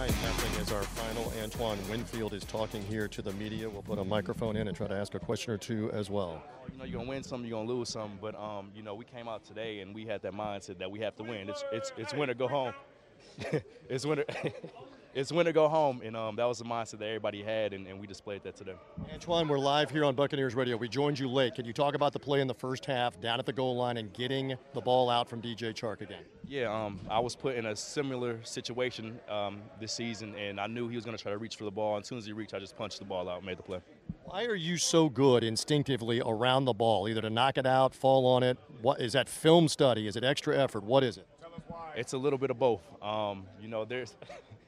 9 nothing is our final. Antoine Winfield is talking here to the media. We'll put a microphone in and try to ask a question or two as well. You know, you're gonna win some, you're gonna lose some, but um, you know, we came out today and we had that mindset that we have to win. It's it's it's win or go home. it's win or it's win or go home, and um, that was the mindset that everybody had, and, and we displayed that today. Antoine, we're live here on Buccaneers Radio. We joined you late. Can you talk about the play in the first half down at the goal line and getting the ball out from DJ Chark again? Yeah, um, I was put in a similar situation um, this season, and I knew he was going to try to reach for the ball. And as soon as he reached, I just punched the ball out and made the play. Why are you so good instinctively around the ball, either to knock it out, fall on it? What is that film study? Is it extra effort? What is it? It's a little bit of both. Um, you know, there's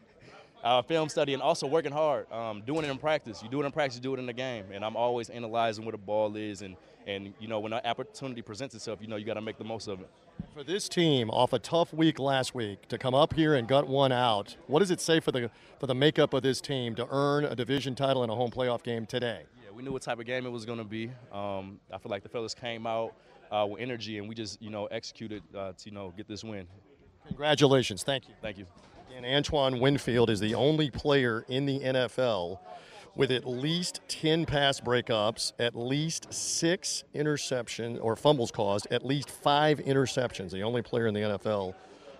uh, film study and also working hard, um, doing it in practice. You do it in practice, you do it in the game. And I'm always analyzing where the ball is, and and you know when an opportunity presents itself, you know you got to make the most of it. For this team, off a tough week last week, to come up here and gut one out, what does it say for the for the makeup of this team to earn a division title and a home playoff game today? Yeah, we knew what type of game it was going to be. Um, I feel like the fellas came out uh, with energy, and we just you know executed uh, to you know get this win. Congratulations. Thank you. Thank you. And Antoine Winfield is the only player in the NFL with at least 10 pass breakups, at least six interceptions or fumbles caused, at least five interceptions. The only player in the NFL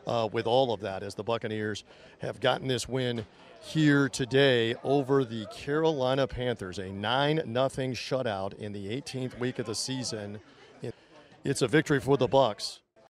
uh, with all of that as the Buccaneers have gotten this win here today over the Carolina Panthers, a 9 0 shutout in the 18th week of the season. It's a victory for the Bucs.